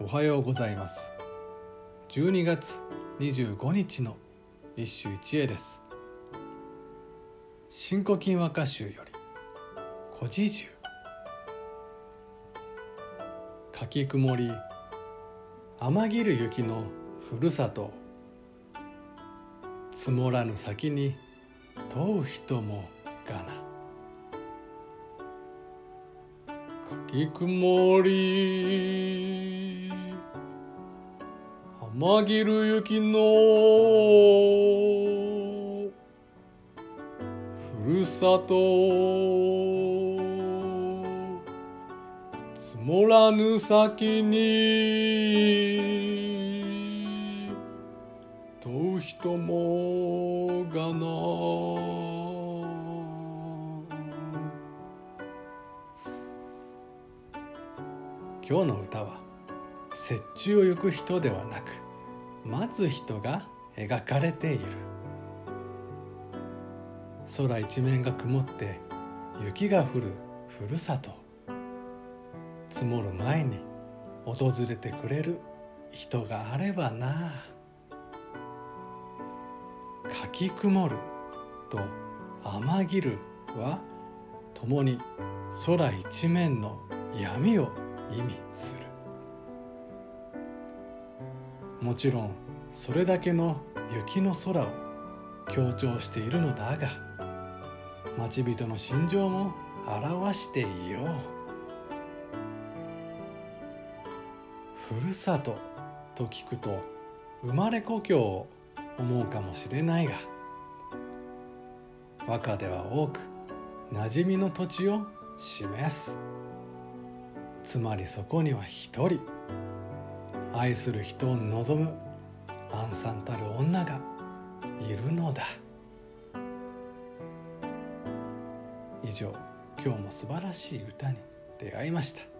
おはようございます。12月25日の一首一会です。新古今和歌集より古事集。かき曇り天ぎる雪のふるさと。積もらぬ先に問う人もがな。かき曇り。天ぎる雪の。ふるさと。積もらぬ先に。問う人もがな。今日の歌は雪中を行く人ではなく待つ人が描かれている。空一面が曇って雪が降るふるさと。積もる前に訪れてくれる人があればな。かき曇ると雨ぎるは共に空一面の闇を意味する。もちろんそれだけの雪の空を強調しているのだが待ち人の心情も表していよう。ふるさとと聞くと生まれ故郷を思うかもしれないが和歌では多く馴染みの土地を示す。つまりそこには一人愛する人を望む安産たる女がいるのだ。以上今日も素晴らしい歌に出会いました。